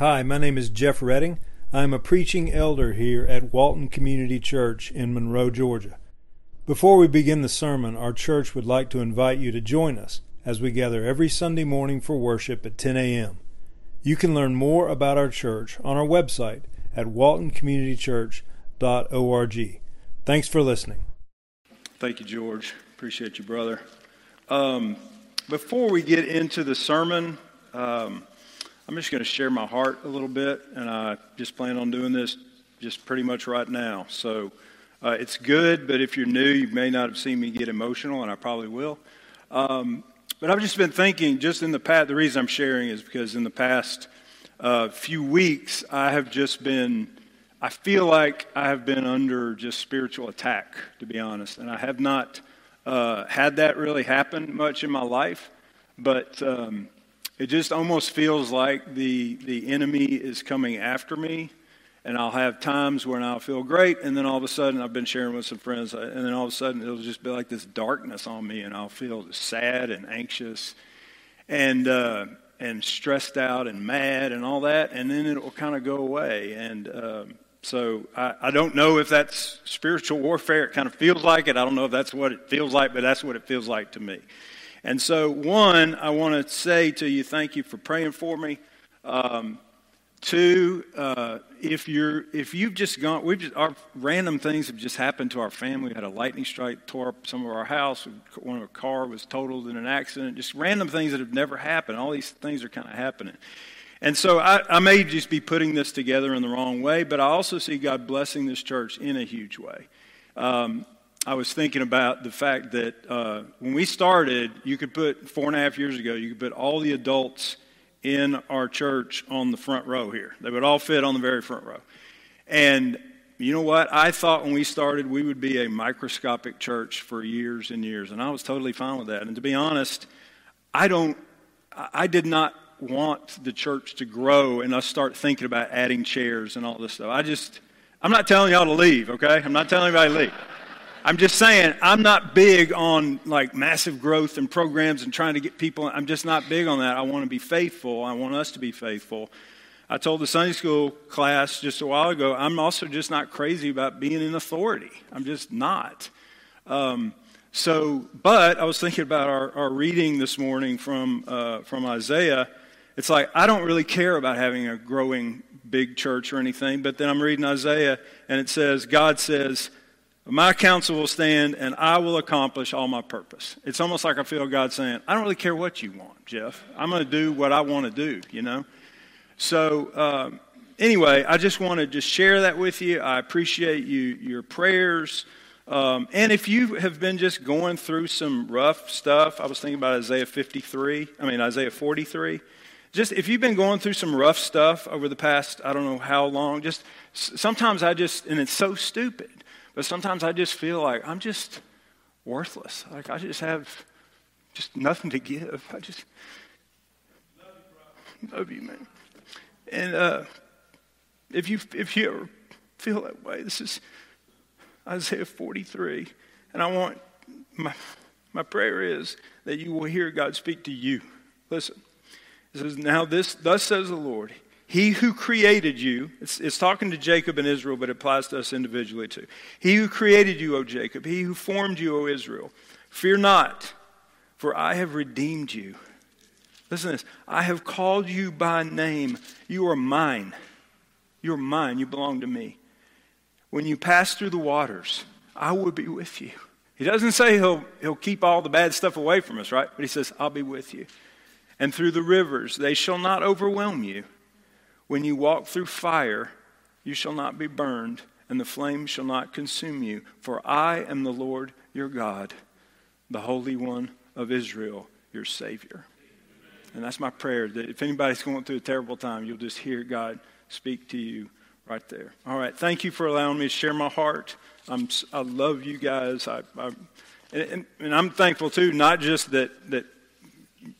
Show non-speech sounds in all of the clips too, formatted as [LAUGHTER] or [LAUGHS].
Hi, my name is Jeff Redding. I'm a preaching elder here at Walton Community Church in Monroe, Georgia. Before we begin the sermon, our church would like to invite you to join us as we gather every Sunday morning for worship at 10 a.m. You can learn more about our church on our website at waltoncommunitychurch.org. Thanks for listening. Thank you, George. Appreciate you, brother. Um, before we get into the sermon, um, I'm just going to share my heart a little bit, and I just plan on doing this just pretty much right now. So uh, it's good, but if you're new, you may not have seen me get emotional, and I probably will. Um, but I've just been thinking, just in the past, the reason I'm sharing is because in the past uh, few weeks, I have just been, I feel like I have been under just spiritual attack, to be honest. And I have not uh, had that really happen much in my life, but um, it just almost feels like the, the enemy is coming after me and I'll have times when I'll feel great, and then all of a sudden, I've been sharing with some friends, and then all of a sudden, it'll just be like this darkness on me, and I'll feel sad and anxious, and uh, and stressed out and mad and all that, and then it will kind of go away. And um, so I, I don't know if that's spiritual warfare. It kind of feels like it. I don't know if that's what it feels like, but that's what it feels like to me. And so, one, I want to say to you, thank you for praying for me. Um, Two, uh, if you're if you've just gone, we've just our random things have just happened to our family. We had a lightning strike, tore up some of our house. One of our car was totaled in an accident. Just random things that have never happened. All these things are kind of happening. And so I, I may just be putting this together in the wrong way, but I also see God blessing this church in a huge way. Um, I was thinking about the fact that uh, when we started, you could put four and a half years ago, you could put all the adults in our church on the front row here. They would all fit on the very front row. And you know what? I thought when we started we would be a microscopic church for years and years, and I was totally fine with that. And to be honest, I don't, I did not want the church to grow and us start thinking about adding chairs and all this stuff. I just, I'm not telling y'all to leave, okay? I'm not telling anybody to leave. I'm just saying, I'm not big on like massive growth and programs and trying to get people. I'm just not big on that. I want to be faithful. I want us to be faithful. I told the Sunday school class just a while ago, I'm also just not crazy about being in authority. I'm just not. Um, so, but I was thinking about our, our reading this morning from, uh, from Isaiah. It's like, I don't really care about having a growing big church or anything, but then I'm reading Isaiah and it says, God says, my counsel will stand and I will accomplish all my purpose. It's almost like I feel God saying, I don't really care what you want, Jeff. I'm going to do what I want to do, you know? So, um, anyway, I just want to just share that with you. I appreciate you, your prayers. Um, and if you have been just going through some rough stuff, I was thinking about Isaiah 53, I mean, Isaiah 43. Just if you've been going through some rough stuff over the past, I don't know how long, just sometimes I just, and it's so stupid. But sometimes I just feel like I'm just worthless. Like I just have just nothing to give. I just love you, man. And uh, if you if you ever feel that way, this is Isaiah 43, and I want my my prayer is that you will hear God speak to you. Listen, it says, "Now this thus says the Lord." He who created you, it's, it's, talking to Jacob and Israel, but it applies to us individually too. He who created you, O Jacob, he who formed you, O Israel, fear not, for I have redeemed you. Listen to this I have called you by name. You are mine. You are mine. You belong to me. When you pass through the waters, I will be with you. He doesn't say he'll, he'll keep all the bad stuff away from us, right? But he says, I'll be with you. And through the rivers, they shall not overwhelm you. When you walk through fire, you shall not be burned, and the flame shall not consume you. For I am the Lord your God, the Holy One of Israel, your Savior. And that's my prayer that if anybody's going through a terrible time, you'll just hear God speak to you right there. All right. Thank you for allowing me to share my heart. I'm, I love you guys. I, I and, and, I'm thankful too, not just that, that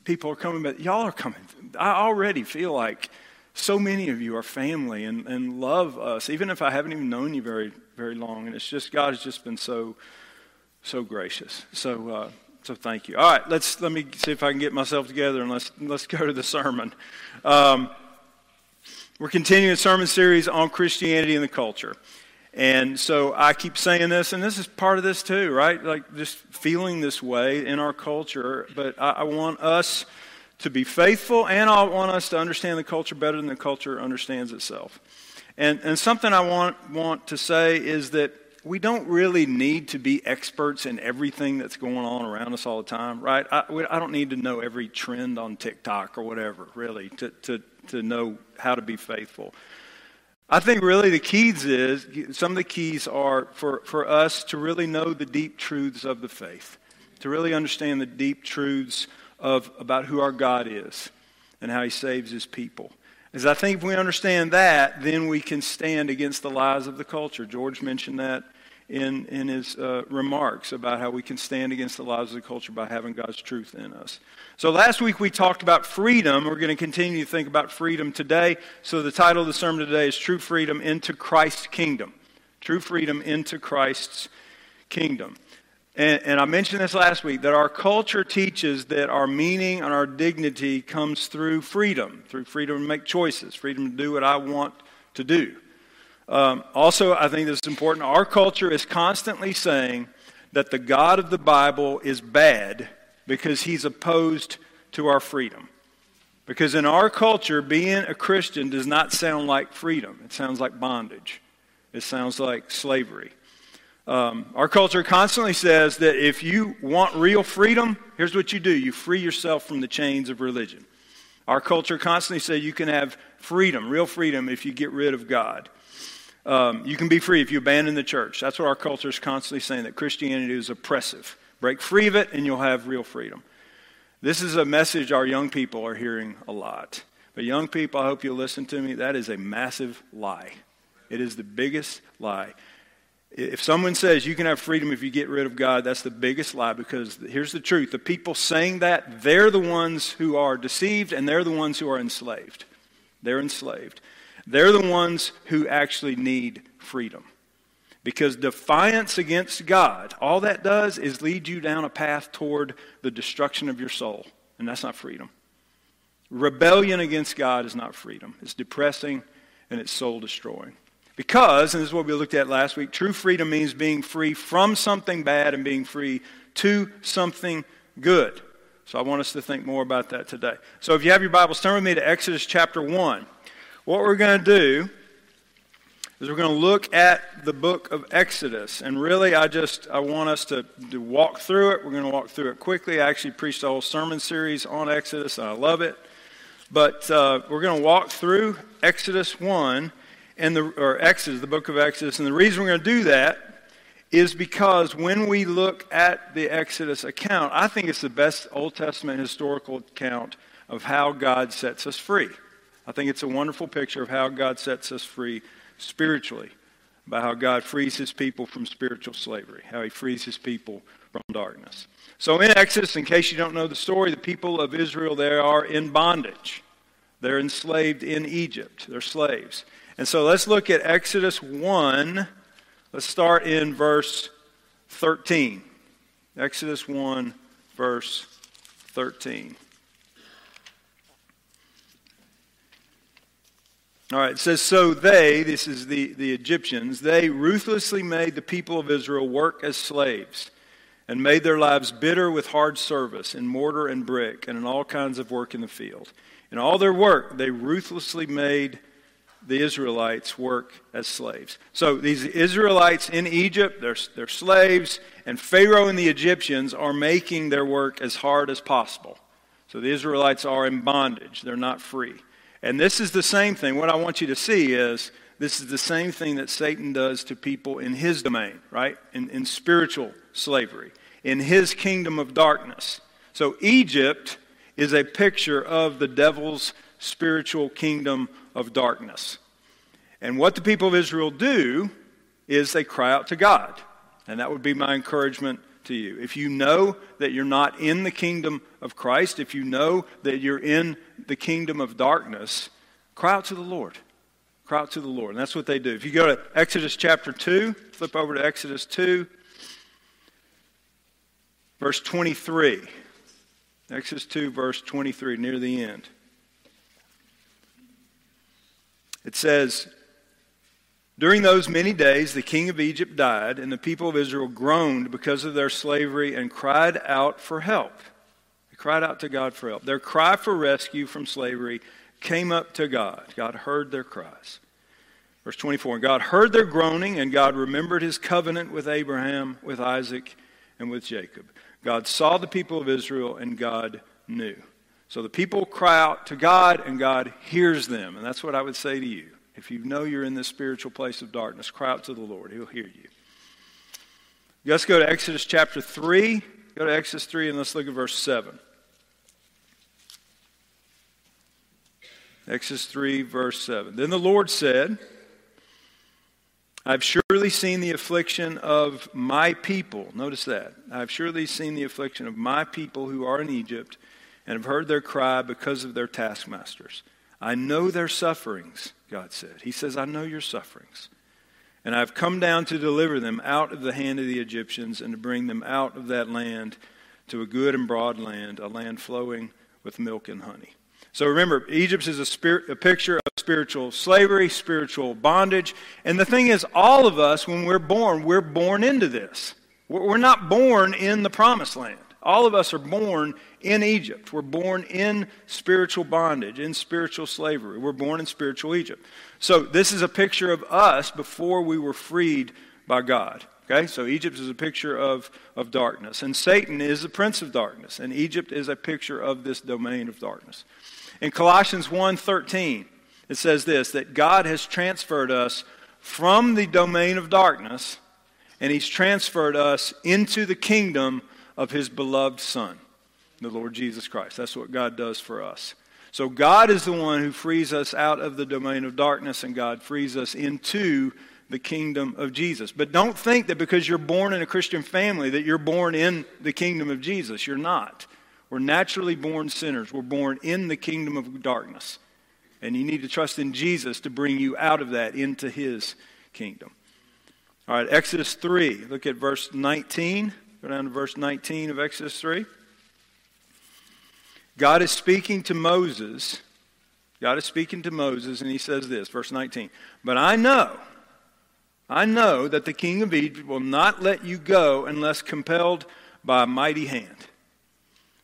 people are coming, but y'all are coming. I already feel like so many of you are family and, and love us, even if I haven't even known you very, very long. And it's just, God has just been so, so gracious. So, uh, so thank you. All right, let's, let me see if I can get myself together and let's, let's go to the sermon. Um, We're continuing a sermon series on Christianity and the culture. And so I keep saying this, and this is part of this too, right? Like just feeling this way in our culture. But I, I want us to be faithful, and I want us to understand the culture better than the culture understands itself. And, and something I want, want to say is that we don't really need to be experts in everything that's going on around us all the time, right? I, I don't need to know every trend on TikTok or whatever, really, to, to, to know how to be faithful. I think really the keys is some of the keys are for, for us to really know the deep truths of the faith, to really understand the deep truths of about who our God is and how he saves his people. As I think if we understand that, then we can stand against the lies of the culture. George mentioned that in, in his uh, remarks about how we can stand against the lies of the culture by having God's truth in us. So last week we talked about freedom. We're going to continue to think about freedom today. So the title of the sermon today is True Freedom into Christ's Kingdom. True Freedom into Christ's Kingdom. And, and, I mentioned this last week that our culture teaches that our meaning and our dignity comes through freedom, through freedom to make choices, freedom to do what I want to do. Um, also, I think this is important. Our culture is constantly saying that the God of the Bible is bad because he's opposed to our freedom. Because in our culture, being a Christian does not sound like freedom, it sounds like bondage, it sounds like slavery. Um, our culture constantly says that if you want real freedom, here's what you do you free yourself from the chains of religion. Our culture constantly says you can have freedom, real freedom, if you get rid of God. Um, you can be free if you abandon the church. That's what our culture is constantly saying that Christianity is oppressive. Break free of it, and you'll have real freedom. This is a message our young people are hearing a lot. But, young people, I hope you'll listen to me. That is a massive lie. It is the biggest lie. If someone says you can have freedom if you get rid of God, that's the biggest lie because here's the truth. The people saying that, they're the ones who are deceived and they're the ones who are enslaved. They're enslaved. They're the ones who actually need freedom. Because defiance against God, all that does is lead you down a path toward the destruction of your soul. And that's not freedom. Rebellion against God is not freedom. It's depressing and it's soul destroying. Because, and this is what we looked at last week, true freedom means being free from something bad and being free to something good. So I want us to think more about that today. So if you have your Bibles, turn with me to Exodus chapter 1. What we're going to do is we're going to look at the book of Exodus. And really, I just I want us to, to walk through it. We're going to walk through it quickly. I actually preached a whole sermon series on Exodus, and I love it. But uh, we're going to walk through Exodus 1 and the or Exodus, the book of Exodus. And the reason we're going to do that is because when we look at the Exodus account, I think it's the best Old Testament historical account of how God sets us free. I think it's a wonderful picture of how God sets us free spiritually, about how God frees his people from spiritual slavery, how he frees his people from darkness. So in Exodus, in case you don't know the story, the people of Israel, they are in bondage. They're enslaved in Egypt. They're slaves. And so let's look at Exodus 1. Let's start in verse 13. Exodus 1, verse 13. All right, it says, So they, this is the, the Egyptians, they ruthlessly made the people of Israel work as slaves and made their lives bitter with hard service in mortar and brick and in all kinds of work in the field. In all their work, they ruthlessly made the Israelites work as slaves. So these Israelites in Egypt, they're, they're slaves, and Pharaoh and the Egyptians are making their work as hard as possible. So the Israelites are in bondage, they're not free. And this is the same thing. What I want you to see is this is the same thing that Satan does to people in his domain, right? In, in spiritual slavery, in his kingdom of darkness. So Egypt is a picture of the devil's spiritual kingdom of darkness. And what the people of Israel do is they cry out to God. And that would be my encouragement to you. If you know that you're not in the kingdom of Christ, if you know that you're in the kingdom of darkness, cry out to the Lord. Cry out to the Lord. And that's what they do. If you go to Exodus chapter 2, flip over to Exodus 2, verse 23. Exodus 2, verse 23, near the end. It says, During those many days, the king of Egypt died, and the people of Israel groaned because of their slavery and cried out for help. They cried out to God for help. Their cry for rescue from slavery came up to God. God heard their cries. Verse 24 And God heard their groaning, and God remembered his covenant with Abraham, with Isaac, and with Jacob. God saw the people of Israel, and God knew. So the people cry out to God, and God hears them. And that's what I would say to you. If you know you're in this spiritual place of darkness, cry out to the Lord. He'll hear you. Let's go to Exodus chapter 3. Go to Exodus 3 and let's look at verse 7. Exodus 3, verse 7. Then the Lord said, I've surely seen the affliction of my people. Notice that. I've surely seen the affliction of my people who are in Egypt and have heard their cry because of their taskmasters. I know their sufferings, God said. He says, I know your sufferings. And I've come down to deliver them out of the hand of the Egyptians and to bring them out of that land to a good and broad land, a land flowing with milk and honey. So remember, Egypt is a, spirit, a picture of spiritual slavery, spiritual bondage. And the thing is, all of us, when we're born, we're born into this. We're not born in the promised land. All of us are born in Egypt. We're born in spiritual bondage, in spiritual slavery. We're born in spiritual Egypt. So this is a picture of us before we were freed by God. Okay, so Egypt is a picture of, of darkness, and Satan is the prince of darkness, and Egypt is a picture of this domain of darkness. In Colossians 1:13, it says this that God has transferred us from the domain of darkness and he's transferred us into the kingdom of his beloved son, the Lord Jesus Christ. That's what God does for us. So God is the one who frees us out of the domain of darkness and God frees us into the kingdom of Jesus. But don't think that because you're born in a Christian family that you're born in the kingdom of Jesus. You're not. We're naturally born sinners. We're born in the kingdom of darkness. And you need to trust in Jesus to bring you out of that into his kingdom. All right, Exodus 3. Look at verse 19. Go down to verse 19 of Exodus 3. God is speaking to Moses. God is speaking to Moses, and he says this, verse 19. But I know, I know that the king of Egypt will not let you go unless compelled by a mighty hand.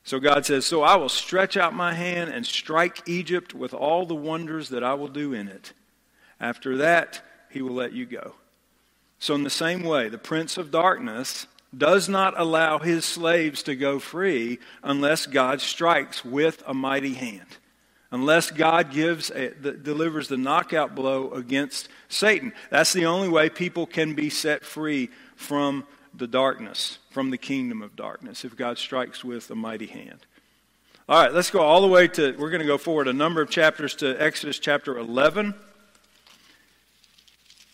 So God says, So I will stretch out my hand and strike Egypt with all the wonders that I will do in it. After that, he will let you go. So, in the same way, the prince of darkness does not allow his slaves to go free unless God strikes with a mighty hand. Unless God gives a, the, delivers the knockout blow against Satan. That's the only way people can be set free from the darkness, from the kingdom of darkness, if God strikes with a mighty hand. All right, let's go all the way to, we're going to go forward a number of chapters to Exodus chapter 11.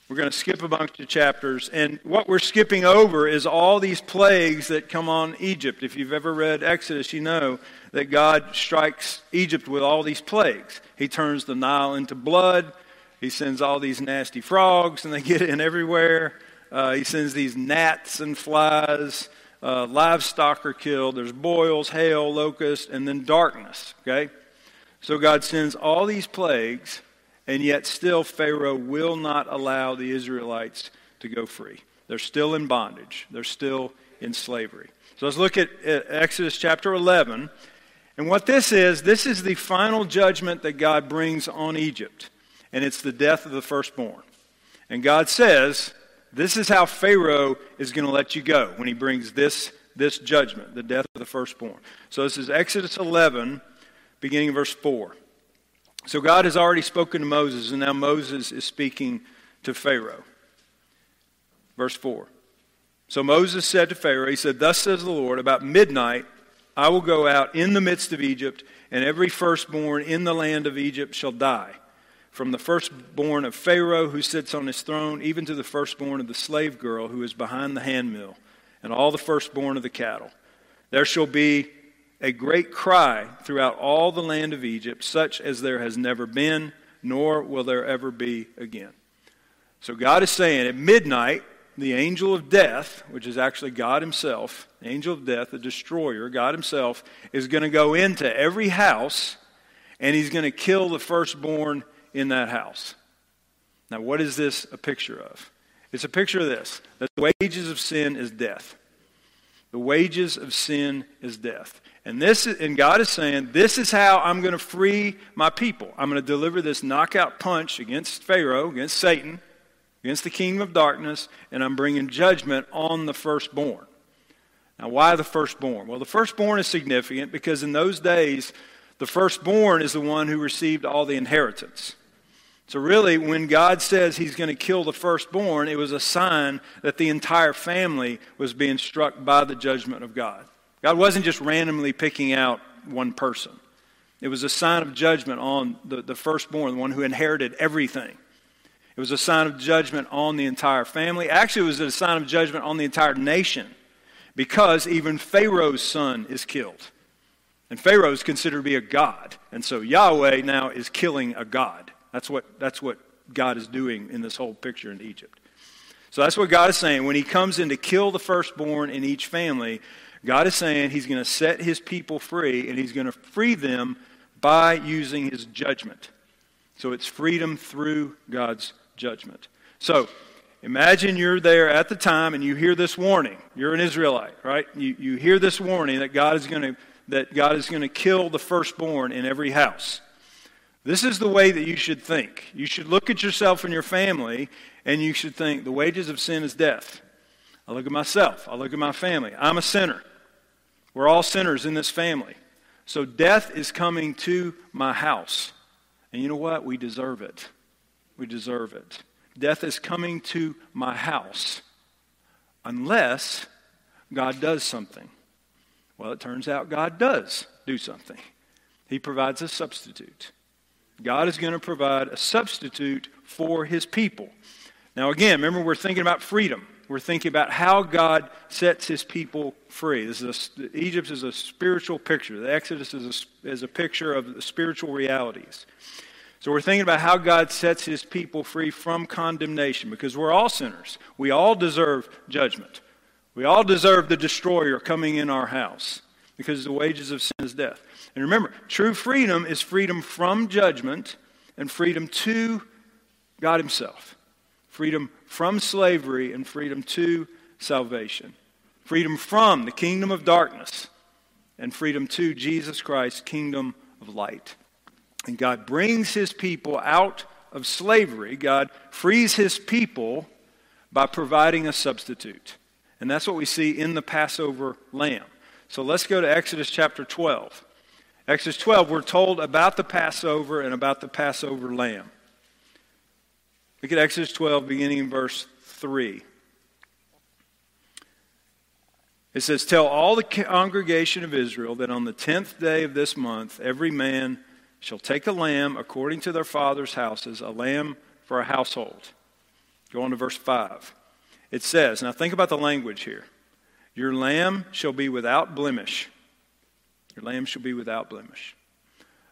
We're going to skip a bunch of chapters. And what we're skipping over is all these plagues that come on Egypt. If you've ever read Exodus, you know that God strikes Egypt with all these plagues. He turns the Nile into blood. He sends all these nasty frogs, and they get in everywhere. Uh, he sends these gnats and flies. Uh, livestock are killed. There's boils, hail, locust, and then darkness. Okay? So God sends all these plagues, and yet still Pharaoh will not allow the Israelites to go free. They're still in bondage, they're still in slavery. So let's look at, Exodus chapter 11. And what this is, this is the final judgment that God brings on Egypt, and it's the death of the firstborn. And God says, this is how Pharaoh is going to let you go when he brings this, this judgment, the death of the firstborn. So this is Exodus 11, beginning verse 4. So God has already spoken to Moses, and now Moses is speaking to Pharaoh. Verse 4. So Moses said to Pharaoh, He said, Thus says the Lord, about midnight I will go out in the midst of Egypt, and every firstborn in the land of Egypt shall die from the firstborn of Pharaoh who sits on his throne, even to the firstborn of the slave girl who is behind the handmill, and all the firstborn of the cattle. There shall be a great cry throughout all the land of Egypt, such as there has never been, nor will there ever be again. So God is saying at midnight, the angel of death, which is actually God Himself, the angel of death, the destroyer, God Himself, is going to go into every house and He's going to kill the firstborn in that house. Now, what is this a picture of? It's a picture of this that the wages of sin is death. The wages of sin is death. And this and God is saying, this is how I'm going to free my people. I'm going to deliver this knockout punch against Pharaoh, against Satan, against the kingdom of darkness, and I'm bringing judgment on the firstborn. Now, why the firstborn? Well, the firstborn is significant because in those days, the firstborn is the one who received all the inheritance. So, really, when God says he's going to kill the firstborn, it was a sign that the entire family was being struck by the judgment of God. God wasn't just randomly picking out one person, it was a sign of judgment on the, the firstborn, the one who inherited everything. It was a sign of judgment on the entire family. Actually, it was a sign of judgment on the entire nation because even Pharaoh's son is killed. And Pharaoh is considered to be a god. And so Yahweh now is killing a god. That's what, that's what God is doing in this whole picture in Egypt. So that's what God is saying. When he comes in to kill the firstborn in each family, God is saying he's going to set his people free and he's going to free them by using his judgment. So it's freedom through God's judgment. So imagine you're there at the time and you hear this warning. You're an Israelite, right? You, you hear this warning that God is going to that God is going to kill the firstborn in every house. This is the way that you should think. You should look at yourself and your family and you should think the wages of sin is death. I look at myself. I look at my family. I'm a sinner. We're all sinners in this family. So death is coming to my house. And you know what? We deserve it. We deserve it. Death is coming to my house unless God does something. Well, it turns out God does do something. He provides a substitute. God is going to provide a substitute for his people. Now, again, remember, we're thinking about freedom. We're thinking about how God sets his people free. This is a, Egypt is a spiritual picture. The Exodus is a, is a picture of the spiritual realities. So we're thinking about how God sets his people free from condemnation because we're all sinners. We all deserve judgment. We all deserve the destroyer coming in our house because the wages of sin is death. And remember, true freedom is freedom from judgment and freedom to God Himself freedom from slavery and freedom to salvation, freedom from the kingdom of darkness and freedom to Jesus Christ, kingdom of light. And God brings his people out of slavery. God frees his people by providing a substitute. And that's what we see in the Passover lamb. So let's go to Exodus chapter 12. Exodus 12, we're told about the Passover and about the Passover lamb. Look at Exodus 12, beginning in verse 3. It says, Tell all the congregation of Israel that on the tenth day of this month, every man shall take a lamb according to their father's houses, a lamb for a household. Go on to verse 5. It says, Now think about the language here. Your lamb shall be without blemish. Your lamb shall be without blemish.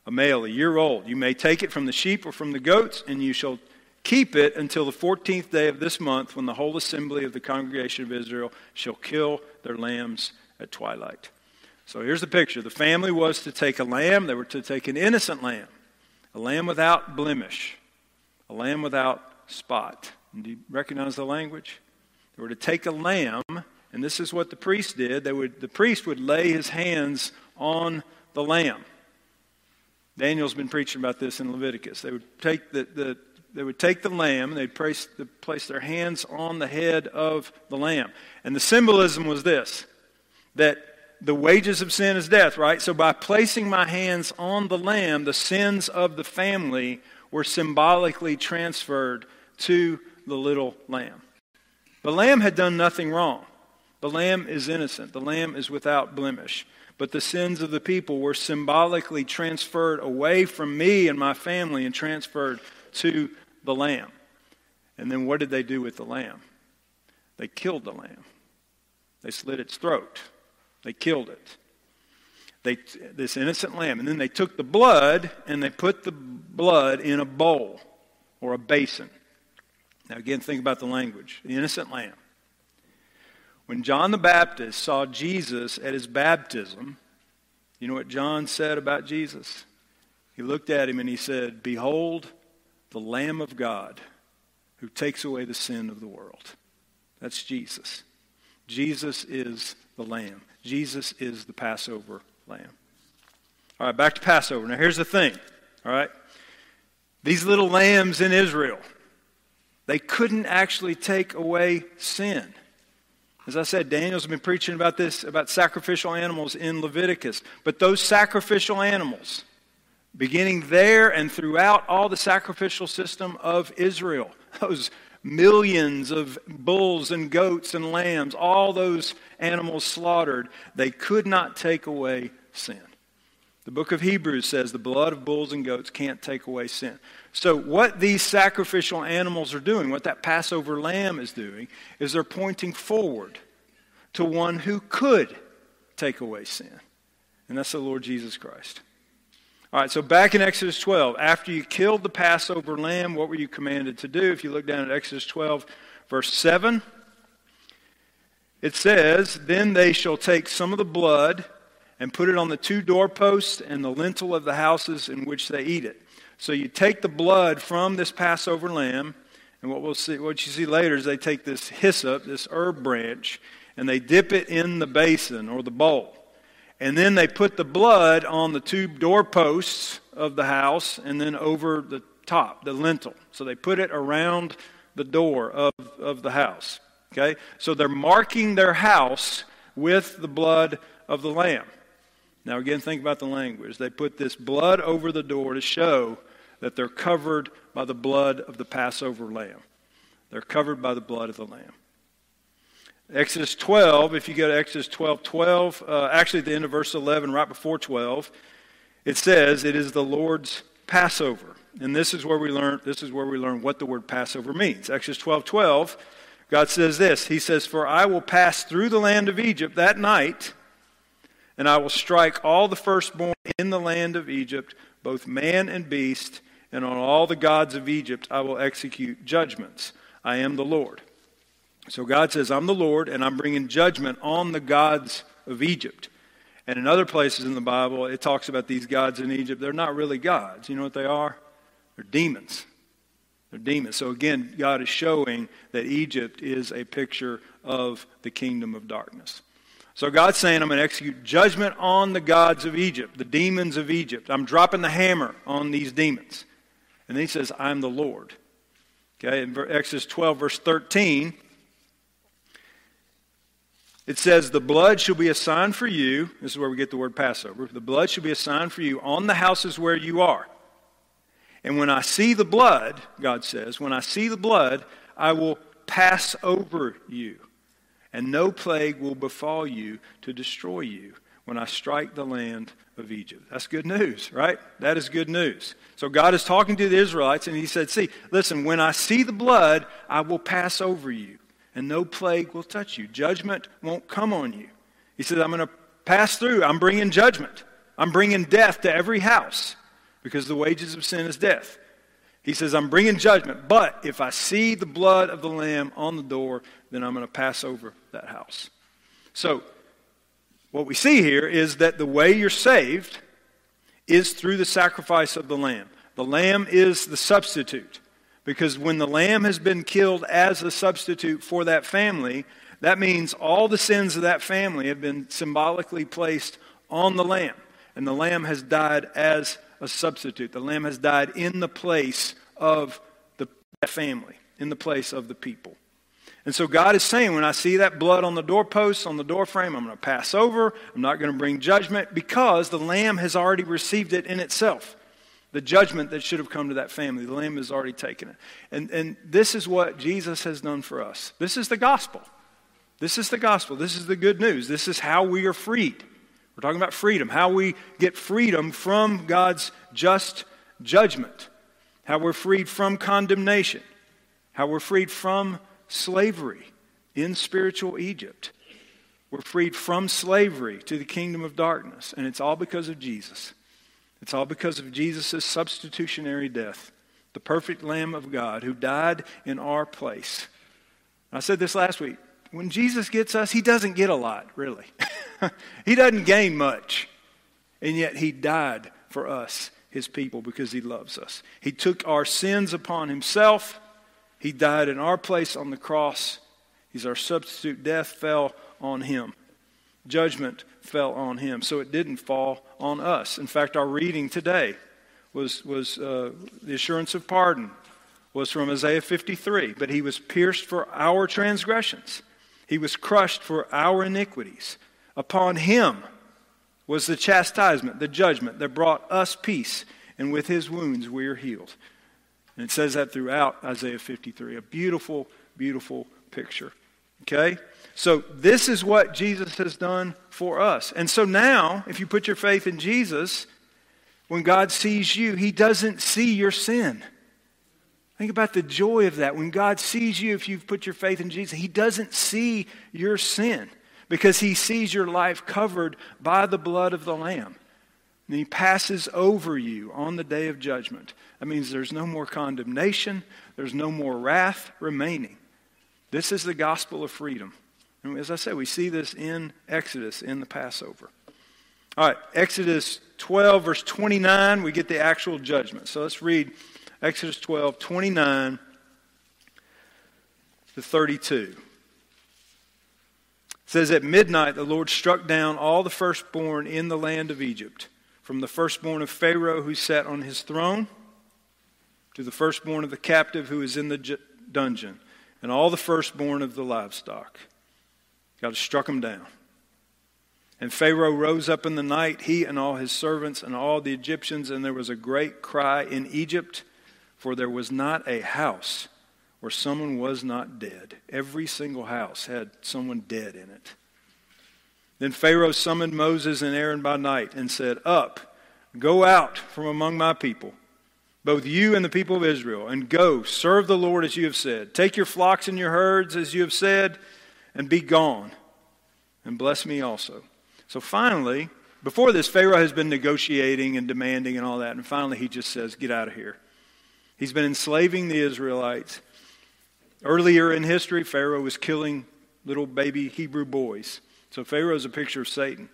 A male, a year old. You may take it from the sheep or from the goats, and you shall Keep it until the 14th day of this month when the whole assembly of the congregation of Israel shall kill their lambs at twilight. So here's the picture. The family was to take a lamb, they were to take an innocent lamb, a lamb without blemish, a lamb without spot. And do you recognize the language? They were to take a lamb, and this is what the priest did. They would, the priest would lay his hands on the lamb. Daniel's been preaching about this in Leviticus. They would take the, the they would take the lamb and they'd place, place their hands on the head of the lamb. And the symbolism was this that the wages of sin is death, right? So by placing my hands on the lamb, the sins of the family were symbolically transferred to the little lamb. The lamb had done nothing wrong. The lamb is innocent. The lamb is without blemish. But the sins of the people were symbolically transferred away from me and my family and transferred to the lamb. And then what did they do with the lamb? They killed the lamb. They slit its throat. They killed it. They, this innocent lamb. And then they took the blood and they put the blood in a bowl or a basin. Now, again, think about the language the innocent lamb. When John the Baptist saw Jesus at his baptism, you know what John said about Jesus? He looked at him and he said, Behold, the Lamb of God who takes away the sin of the world. That's Jesus. Jesus is the Lamb. Jesus is the Passover Lamb. All right, back to Passover. Now, here's the thing. All right. These little lambs in Israel, they couldn't actually take away sin. As I said, Daniel's been preaching about this, about sacrificial animals in Leviticus. But those sacrificial animals, beginning there and throughout all the sacrificial system of Israel, [LAUGHS] those millions of bulls and goats and lambs, all those animals slaughtered, they could not take away sin. The book of Hebrews says the blood of bulls and goats can't take away sin. So, what these sacrificial animals are doing, what that Passover lamb is doing, is they're pointing forward to one who could take away sin. And that's the Lord Jesus Christ. All right, so back in Exodus 12, after you killed the Passover lamb, what were you commanded to do? If you look down at Exodus 12, verse 7, it says, Then they shall take some of the blood and put it on the two doorposts and the lintel of the houses in which they eat it. So you take the blood from this Passover lamb, and what we'll see, what you see later is they take this hyssop, this herb branch, and they dip it in the basin or the bowl. And then they put the blood on the two doorposts of the house and then over the top, the lintel. So they put it around the door of, of the house. Okay? So they're marking their house with the blood of the lamb. Now, again, think about the language. They put this blood over the door to show that they're covered by the blood of the Passover lamb. They're covered by the blood of the lamb. Exodus 12, if you go to Exodus 12 12, uh, actually at the end of verse 11, right before 12, it says, It is the Lord's Passover. And this is where we learn, this is where we learn what the word Passover means. Exodus 12 12, God says this He says, For I will pass through the land of Egypt that night and I will strike all the firstborn in the land of Egypt, both man and beast, and on all the gods of Egypt I will execute judgments. I am the Lord. So God says, I'm the Lord, and I'm bringing judgment on the gods of Egypt. And in other places in the Bible, it talks about these gods in Egypt. They're not really gods. You know what they are? They're demons. They're demons. So again, God is showing that Egypt is a picture of the kingdom of darkness. So God's saying, I'm going to execute judgment on the gods of Egypt, the demons of Egypt. I'm dropping the hammer on these demons. And then he says, I'm the Lord. Okay, in Exodus 12, verse 13, it says, The blood shall be a sign for you. This is where we get the word Passover. The blood shall be a sign for you on the houses where you are. And when I see the blood, God says, when I see the blood, I will pass over you and no plague will befall you to destroy you when I strike the land of Egypt. That's good news, right? That is good news. So God is talking to the Israelites, and He said, See, listen, when I see the blood, I will pass over you, and no plague will touch you. Judgment won't come on you. He says, I'm going to pass through. I'm bringing judgment. I'm bringing death to every house because the wages of sin is death. He says, I'm bringing judgment, but if I see the blood of the Lamb on the door, then I'm going to pass over that house. So, what we see here is that the way you're saved is through the sacrifice of the Lamb. The Lamb is the substitute. Because when the Lamb has been killed as a substitute for that family, that means all the sins of that family have been symbolically placed on the Lamb. And the Lamb has died as a substitute. The lamb has died in the place of the family, in the place of the people. And so God is saying, when I see that blood on the doorposts, on the doorframe, I'm going to pass over. I'm not going to bring judgment because the lamb has already received it in itself. The judgment that should have come to that family, the lamb has already taken it. And, and this is what Jesus has done for us. This is the gospel. This is the gospel. This is the good news. This is how we are freed. We're talking about freedom, how we get freedom from God's just judgment, how we're freed from condemnation, how we're freed from slavery in spiritual Egypt. We're freed from slavery to the kingdom of darkness, and it's all because of Jesus. It's all because of Jesus' substitutionary death, the perfect Lamb of God who died in our place. I said this last week. When Jesus gets us, he doesn't get a lot, really. [LAUGHS] he doesn't gain much. And yet he died for us, his people, because he loves us. He took our sins upon himself He died in our place on the cross. He's our substitute. Death fell on him. Judgment fell on him. So it didn't fall on us. In fact, our reading today was, was uh, the assurance of pardon was from Isaiah 53. But he was pierced for our transgressions, he was crushed for our iniquities. Upon him was the chastisement, the judgment that brought us peace, and with his wounds we are healed. And it says that throughout Isaiah 53. A beautiful, beautiful picture. Okay? So, this is what Jesus has done for us. And so now, if you put your faith in Jesus, when God sees you, he doesn't see your sin. Think about the joy of that. When God sees you, if you've put your faith in Jesus, he doesn't see your sin because he sees your life covered by the blood of the Lamb. And he passes over you on the day of judgment. That means there's no more condemnation, there's no more wrath remaining. This is the gospel of freedom. And as I said, we see this in Exodus, in the Passover. All right, Exodus 12, verse 29, we get the actual judgment. So let's read Exodus 12, 29 to 32. It says, At midnight the Lord struck down all the firstborn in the land of Egypt, from the firstborn of Pharaoh who sat on his throne to the firstborn of the captive who is in the dungeon, and all the firstborn of the livestock. God struck them down. And Pharaoh rose up in the night, he and all his servants and all the Egyptians, and there was a great cry in Egypt, for there was not a house where someone was not dead. Every single house had someone dead in it. Then Pharaoh summoned Moses and Aaron by night and said, Up, go out from among my people, both you and the people of Israel, and go, serve the Lord as you have said. Take your flocks and your herds as you have said and be gone, and bless me also. So finally, before this, Pharaoh has been negotiating and demanding and all that, and finally he just says, Get out of here. He's been enslaving the Israelites. Earlier in history, Pharaoh was killing little baby Hebrew boys. So Pharaoh is a picture of Satan.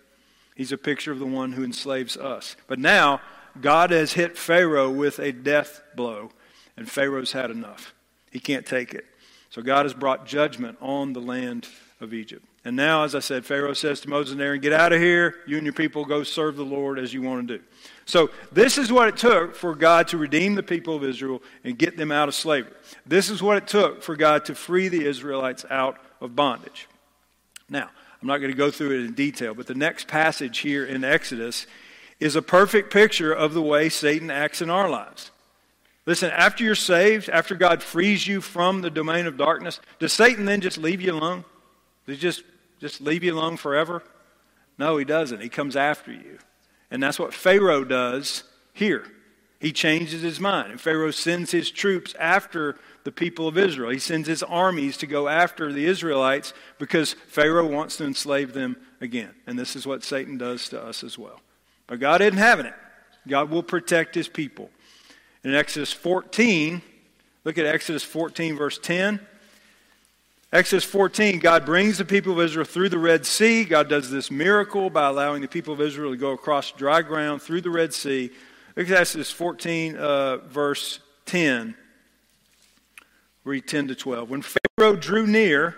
He's a picture of the one who enslaves us. But now, God has hit Pharaoh with a death blow, and Pharaoh's had enough. He can't take it. So God has brought judgment on the land of Egypt. And now, as I said, Pharaoh says to Moses and Aaron, Get out of here. You and your people go serve the Lord as you want to do. So, this is what it took for God to redeem the people of Israel and get them out of slavery. This is what it took for God to free the Israelites out of bondage. Now, I'm not going to go through it in detail, but the next passage here in Exodus is a perfect picture of the way Satan acts in our lives. Listen, after you're saved, after God frees you from the domain of darkness, does Satan then just leave you alone? Does he just, just leave you alone forever? No, he doesn't. He comes after you. And that's what Pharaoh does here. He changes his mind. And Pharaoh sends his troops after the people of Israel. He sends his armies to go after the Israelites because Pharaoh wants to enslave them again. And this is what Satan does to us as well. But God isn't having it. God will protect his people. In Exodus 14, look at Exodus 14, verse 10. Exodus 14, God brings the people of Israel through the Red Sea. God does this miracle by allowing the people of Israel to go across dry ground through the Red Sea. Look at Exodus 14, uh, verse 10. Read 10 to 12. When Pharaoh drew near,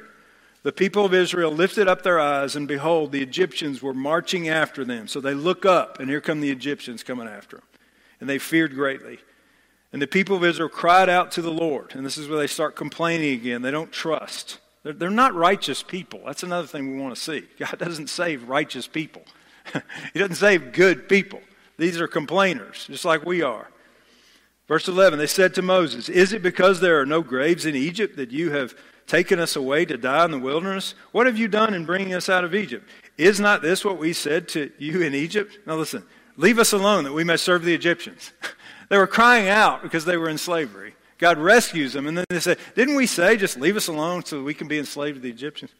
the people of Israel lifted up their eyes, and behold, the Egyptians were marching after them. So they look up, and here come the Egyptians coming after them. And they feared greatly. And the people of Israel cried out to the Lord. And this is where they start complaining again. They don't trust. They're, they're not righteous people. That's another thing we want to see. [LAUGHS] God doesn't save righteous people, [LAUGHS] He doesn't save good people. These are complainers, just like we are. Verse 11 They said to Moses, Is it because there are no graves in Egypt that you have taken us away to die in the wilderness? What have you done in bringing us out of Egypt? Is not this what we said to you in Egypt? Now listen, leave us alone that we may serve the Egyptians. [LAUGHS] They were crying out because they were in slavery. God rescues them. And then they say, Didn't we say just leave us alone so we can be enslaved to the Egyptians?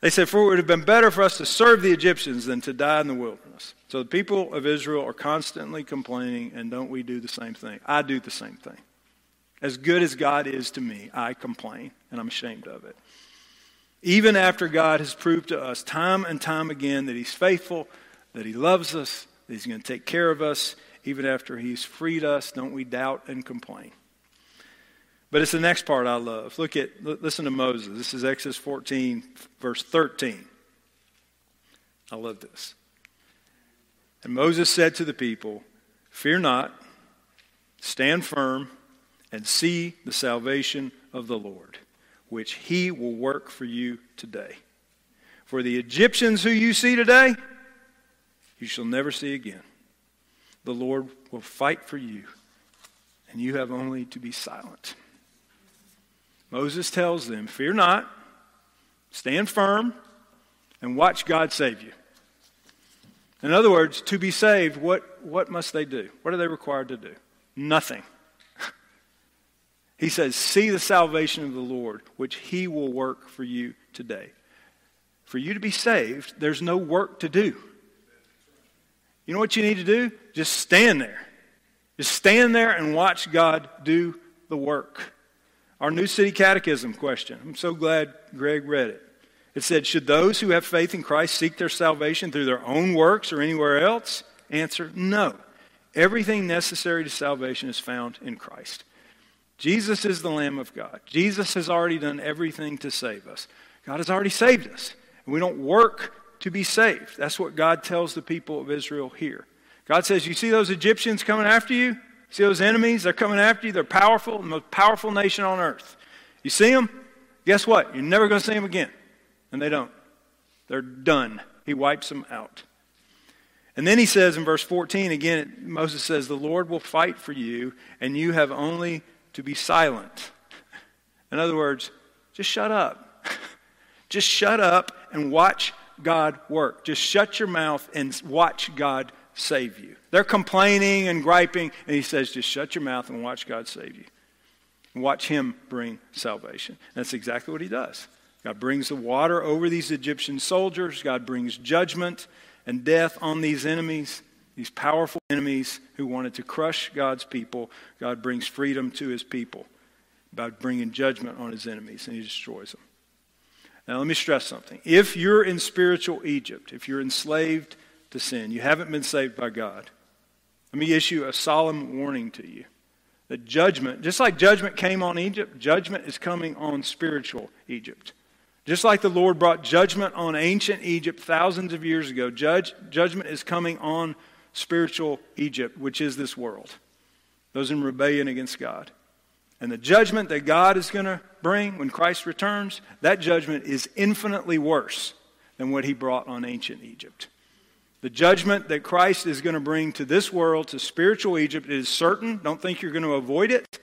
They said, For it would have been better for us to serve the Egyptians than to die in the wilderness. So the people of Israel are constantly complaining, and don't we do the same thing? I do the same thing. As good as God is to me, I complain, and I'm ashamed of it. Even after God has proved to us time and time again that He's faithful, that He loves us, that He's going to take care of us, even after he's freed us, don't we doubt and complain? But it's the next part I love. Look at, listen to Moses. This is Exodus 14, verse 13. I love this. And Moses said to the people, Fear not, stand firm, and see the salvation of the Lord, which he will work for you today. For the Egyptians who you see today, you shall never see again. The Lord will fight for you, and you have only to be silent. Moses tells them, Fear not, stand firm, and watch God save you. In other words, to be saved, what, what must they do? What are they required to do? Nothing. He says, See the salvation of the Lord, which he will work for you today. For you to be saved, there's no work to do. You know what you need to do? Just stand there. Just stand there and watch God do the work. Our New City Catechism question. I'm so glad Greg read it. It said, Should those who have faith in Christ seek their salvation through their own works or anywhere else? Answer, no. Everything necessary to salvation is found in Christ. Jesus is the Lamb of God. Jesus has already done everything to save us. God has already saved us. And we don't work to be saved. That's what God tells the people of Israel here. God says, You see those Egyptians coming after you? See those enemies? They're coming after you. They're powerful, the most powerful nation on earth. You see them? Guess what? You're never going to see them again. And they don't. They're done. He wipes them out. And then he says in verse 14, again, Moses says, The Lord will fight for you, and you have only to be silent. In other words, just shut up. just shut up and watch God work. Just shut your mouth and watch God save you. They're complaining and griping, and he says, just shut your mouth and watch God save you. Watch him bring salvation. And that's exactly what he does. God brings the water over these Egyptian soldiers. God brings judgment and death on these enemies, these powerful enemies who wanted to crush God's people. God brings freedom to his people by bringing judgment on his enemies, and he destroys them. Now, let me stress something. If you're in spiritual Egypt, if you're enslaved to sin, you haven't been saved by God, let me issue a solemn warning to you that judgment, just like judgment came on Egypt, judgment is coming on spiritual Egypt. Just like the Lord brought judgment on ancient Egypt thousands of years ago, judge, judgment is coming on spiritual Egypt, which is this world. Those in rebellion against God. And the judgment that God is going to bring when Christ returns, that judgment is infinitely worse than what he brought on ancient Egypt. The judgment that Christ is going to bring to this world, to spiritual Egypt, is certain. Don't think you're going to avoid it.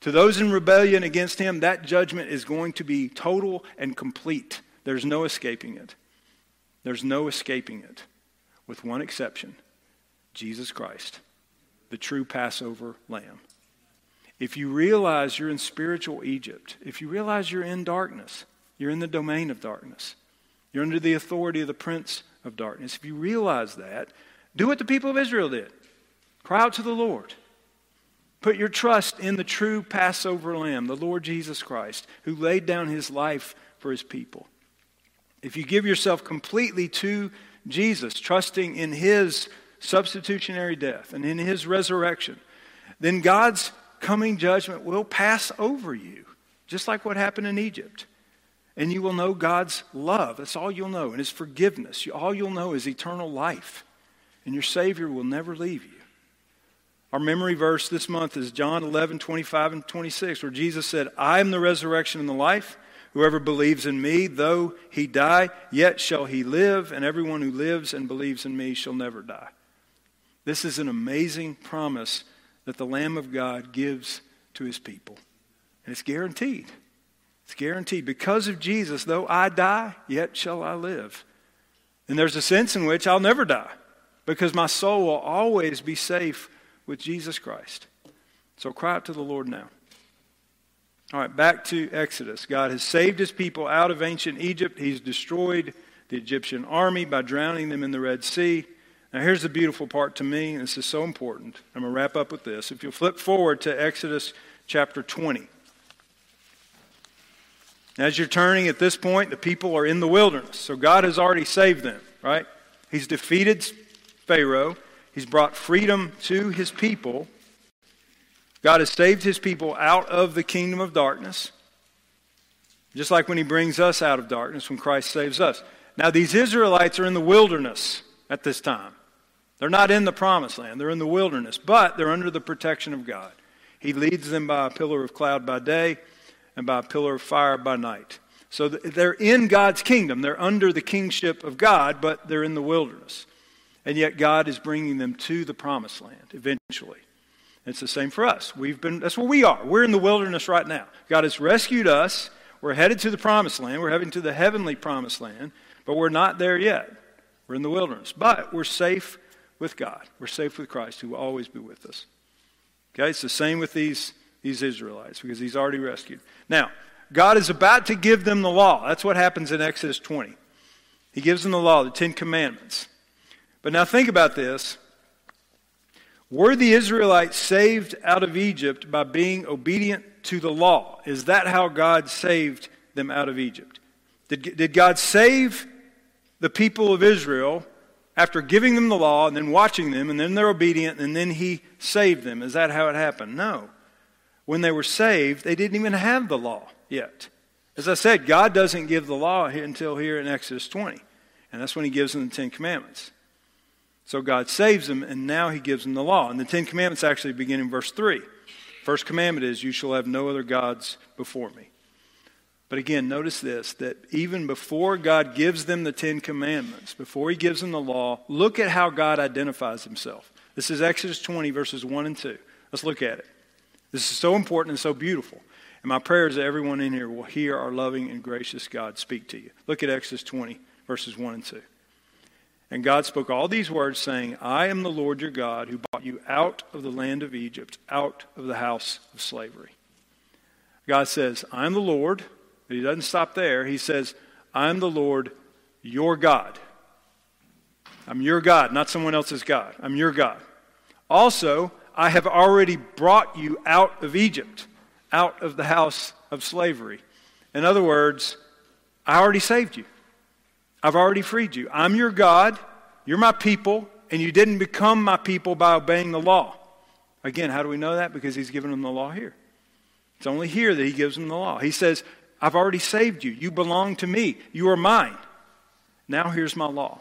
To those in rebellion against him, that judgment is going to be total and complete. There's no escaping it. There's no escaping it, with one exception Jesus Christ, the true Passover lamb. If you realize you're in spiritual Egypt, if you realize you're in darkness, you're in the domain of darkness, you're under the authority of the prince of darkness, if you realize that, do what the people of Israel did cry out to the Lord. Put your trust in the true Passover lamb, the Lord Jesus Christ, who laid down his life for his people. If you give yourself completely to Jesus, trusting in his substitutionary death and in his resurrection, then God's coming judgment will pass over you, just like what happened in Egypt. And you will know God's love. That's all you'll know. And his forgiveness. All you'll know is eternal life. And your Savior will never leave you. Our memory verse this month is John 11, 25 and 26, where Jesus said, I am the resurrection and the life. Whoever believes in me, though he die, yet shall he live, and everyone who lives and believes in me shall never die. This is an amazing promise that the Lamb of God gives to his people. And it's guaranteed. It's guaranteed. Because of Jesus, though I die, yet shall I live. And there's a sense in which I'll never die because my soul will always be safe with Jesus Christ. So cry out to the Lord now. All right, back to Exodus. God has saved his people out of ancient Egypt. He's destroyed the Egyptian army by drowning them in the Red Sea. Now, here's the beautiful part to me, and this is so important. I'm going to wrap up with this. If you'll flip forward to Exodus chapter 20. As you're turning at this point, the people are in the wilderness. So God has already saved them, right? He's defeated Pharaoh. He's brought freedom to his people. God has saved his people out of the kingdom of darkness, just like when he brings us out of darkness when Christ saves us. Now, these Israelites are in the wilderness at this time. They're not in the promised land, they're in the wilderness, but they're under the protection of God. He leads them by a pillar of cloud by day and by a pillar of fire by night. So they're in God's kingdom. They're under the kingship of God, but they're in the wilderness. And yet God is bringing them to the promised land eventually. It's the same for us. We've been that's where we are. We're in the wilderness right now. God has rescued us. We're headed to the promised land. We're heading to the heavenly promised land, but we're not there yet. We're in the wilderness. But we're safe with God. We're safe with Christ who will always be with us. Okay, it's the same with these, these Israelites because he's already rescued. Now, God is about to give them the law. That's what happens in Exodus 20. He gives them the law, the Ten Commandments. But now think about this. Were the Israelites saved out of Egypt by being obedient to the law? Is that how God saved them out of Egypt? Did, did God save the people of Israel after giving them the law and then watching them, and then they're obedient, and then He saved them? Is that how it happened? No. When they were saved, they didn't even have the law yet. As I said, God doesn't give the law until here in Exodus 20, and that's when He gives them the Ten Commandments. So God saves them, and now He gives them the law. And the Ten Commandments actually begin in verse 3. First commandment is, You shall have no other gods before me. But again, notice this that even before God gives them the Ten Commandments, before He gives them the law, look at how God identifies Himself. This is Exodus 20, verses 1 and 2. Let's look at it. This is so important and so beautiful. And my prayer is that everyone in here will hear our loving and gracious God speak to you. Look at Exodus 20, verses 1 and 2. And God spoke all these words, saying, I am the Lord your God who brought you out of the land of Egypt, out of the house of slavery. God says, I am the Lord. But he doesn't stop there. He says, I am the Lord your God. I'm your God, not someone else's God. I'm your God. Also, I have already brought you out of Egypt out of the house of slavery. In other words, I already saved you. I've already freed you. I'm your God. You're my people, and you didn't become my people by obeying the law. Again, how do we know that? Because he's given them the law here. It's only here that he gives them the law. He says, I've already saved you. You belong to me. You are mine. Now here's my law.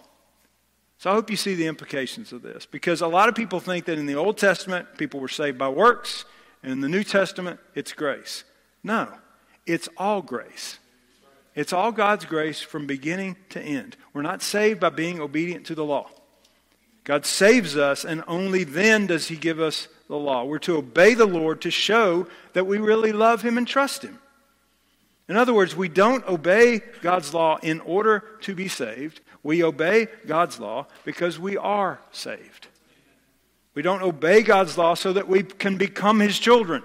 So I hope you see the implications of this because a lot of people think that in the Old Testament, people were saved by works and in the New Testament, it's grace. No, it's all grace. It's all God's grace from beginning to end. We're not saved by being obedient to the law. God saves us, and only then does He give us the law. We're to obey the Lord to show that we really love Him and trust Him. In other words, we don't obey God's law in order to be saved. We obey God's law because we are saved. We don't obey God's law so that we can become His children.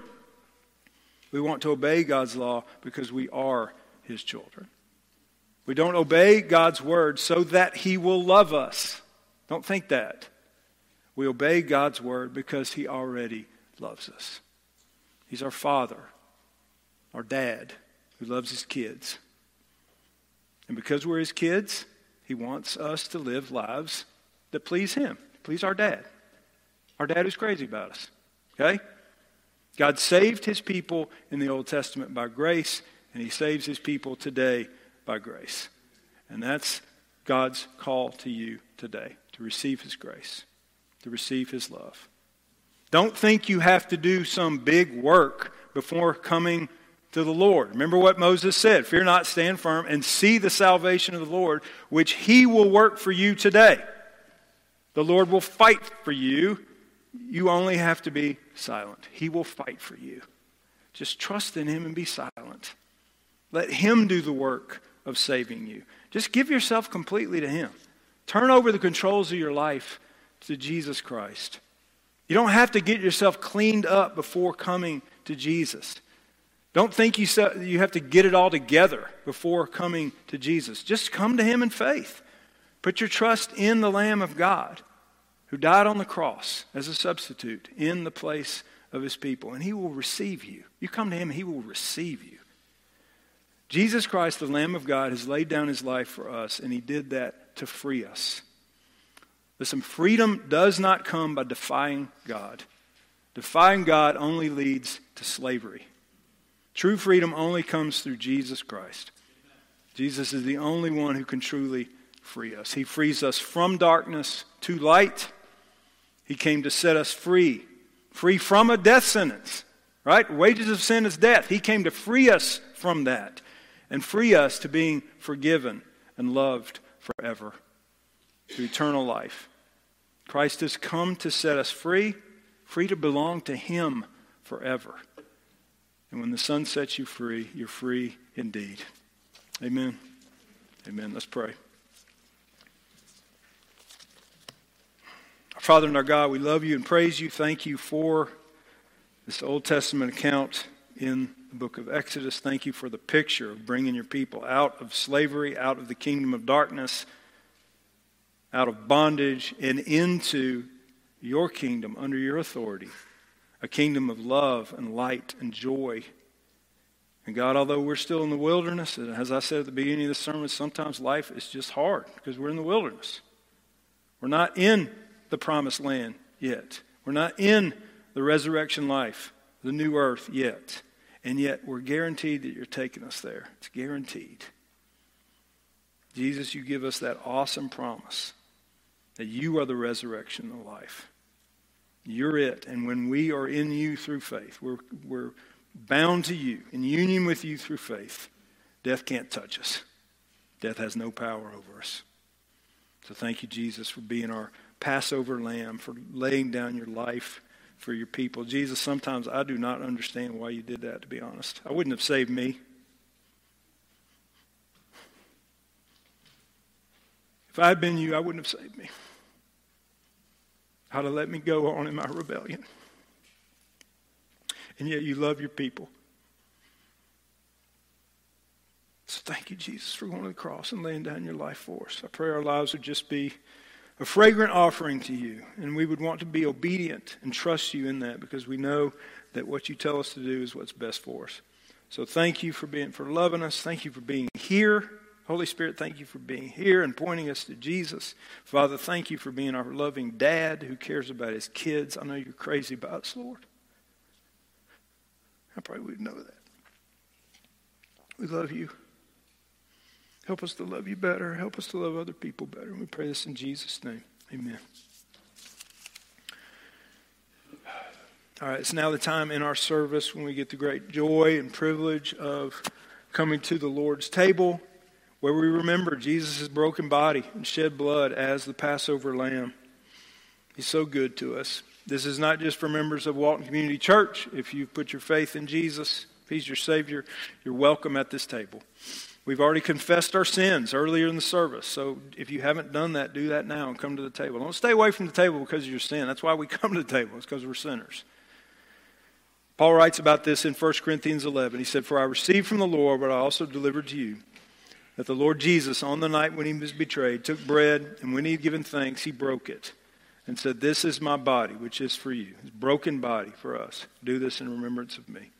We want to obey God's law because we are His children. We don't obey God's word so that He will love us. Don't think that. We obey God's word because He already loves us. He's our Father, our dad, who loves His kids. And because we're His kids, He wants us to live lives that please Him, please our dad. Our dad is crazy about us. Okay? God saved his people in the Old Testament by grace, and he saves his people today by grace. And that's God's call to you today to receive his grace, to receive his love. Don't think you have to do some big work before coming to the Lord. Remember what Moses said Fear not, stand firm, and see the salvation of the Lord, which he will work for you today. The Lord will fight for you you only have to be silent. He will fight for you. Just trust in Him and be silent. Let Him do the work of saving you. Just give yourself completely to Him. Turn over the controls of your life to Jesus Christ. You don't have to get yourself cleaned up before coming to Jesus. Don't think you, you have to get it all together before coming to Jesus. Just come to Him in faith. Put your trust in the Lamb of God who died on the cross as a substitute in the place of his people. And he will receive you. You come to him, he will receive you. Jesus Christ, the Lamb of God, has laid down his life for us, and he did that to free us. Listen, freedom does not come by defying God. Defying God only leads to slavery. True freedom only comes through Jesus Christ. Jesus is the only one who can truly free us. He frees us from darkness to light. He came to set us free, free from a death sentence, right? Wages of sin is death. He came to free us from that and free us to being forgiven and loved forever to eternal life. Christ has come to set us free, free to belong to Him forever. And when the Son sets you free, you're free indeed. Amen. Amen. Let's pray. Father and our God, we love you and praise you. Thank you for this Old Testament account in the book of Exodus. Thank you for the picture of bringing your people out of slavery, out of the kingdom of darkness, out of bondage, and into your kingdom under your authority, a kingdom of love and light and joy and God, although we're still in the wilderness, and as I said at the beginning of the sermon, sometimes life is just hard because we're in the wilderness. We're not in the promised land yet. We're not in the resurrection life, the new earth yet. And yet we're guaranteed that you're taking us there. It's guaranteed. Jesus, you give us that awesome promise that you are the resurrection of life. You're it. And when we are in you through faith, we're, we're bound to you, in union with you through faith, death can't touch us. Death has no power over us. So thank you, Jesus, for being our Passover lamb, for laying down your life for your people. Jesus, sometimes I do not understand why you did that, to be honest. I wouldn't have saved me. If I had been you, I wouldn't have saved me. How to let me go on in my rebellion and yet you love your people. So thank you, Jesus, for going to the cross and laying down your life for us. I pray our lives would just be a fragrant offering to you, and we would want to be obedient and trust you in that because we know that what you tell us to do is what's best for us. So thank you for being for loving us. Thank you for being here. Holy Spirit, thank you for being here and pointing us to Jesus. Father, thank you for being our loving dad who cares about his kids. I know you're crazy about us, Lord. I pray we'd know that. We love you. Help us to love you better. Help us to love other people better. And we pray this in Jesus' name. Amen. All right, it's now the time in our service when we get the great joy and privilege of coming to the Lord's table where we remember Jesus' broken body and shed blood as the Passover lamb. He's so good to us. This is not just for members of Walton Community Church. If you've put your faith in Jesus, if He's your Savior, you're welcome at this table. We've already confessed our sins earlier in the service. So if you haven't done that, do that now and come to the table. Don't stay away from the table because of your sin. That's why we [LAUGHS] come to the table, it's because we're sinners. Paul writes about this in 1 Corinthians 11. He said, For I received from the Lord what I also delivered to you that the Lord Jesus, on the night when he was betrayed, took bread, and when he had given thanks, he broke it and said, This is my body, which is for you. His broken body for us. Do this in remembrance of me.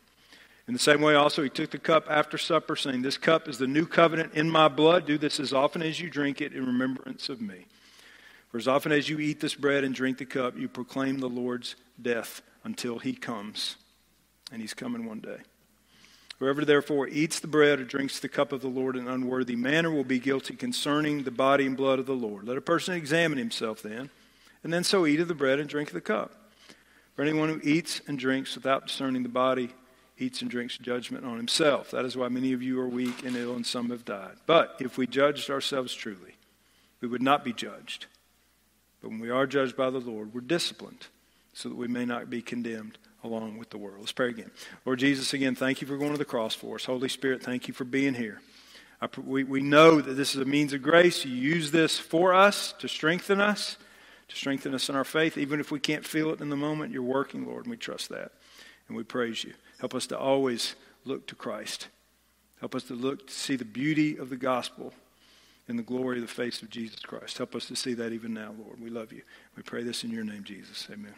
In the same way, also, he took the cup after supper, saying, This cup is the new covenant in my blood. Do this as often as you drink it in remembrance of me. For as often as you eat this bread and drink the cup, you proclaim the Lord's death until he comes. And he's coming one day. Whoever therefore eats the bread or drinks the cup of the Lord in an unworthy manner will be guilty concerning the body and blood of the Lord. Let a person examine himself then and then so eat of the bread and drink of the cup. For anyone who eats and drinks without discerning the body eats and drinks judgment on himself. That is why many of you are weak and ill, and some have died. But if we judged ourselves truly, we would not be judged. But when we are judged by the Lord, we're disciplined so that we may not be condemned along with the world. Let's pray again. Lord Jesus, again, thank you for going to the cross for us. Holy Spirit, thank you for being here. I, we, we know that this is a means of grace. You use this for us to strengthen us to strengthen us in our faith. Even if we can't feel it in the moment, you're working, Lord, and we trust that. And we praise you. Help us to always look to Christ. Help us to look to see the beauty of the gospel in the glory of the face of Jesus Christ. Help us to see that even now, Lord. We love you. We pray this in your name, Jesus. Amen.